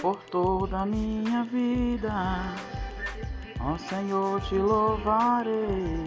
por toda a minha vida. Ó Senhor, te louvarei.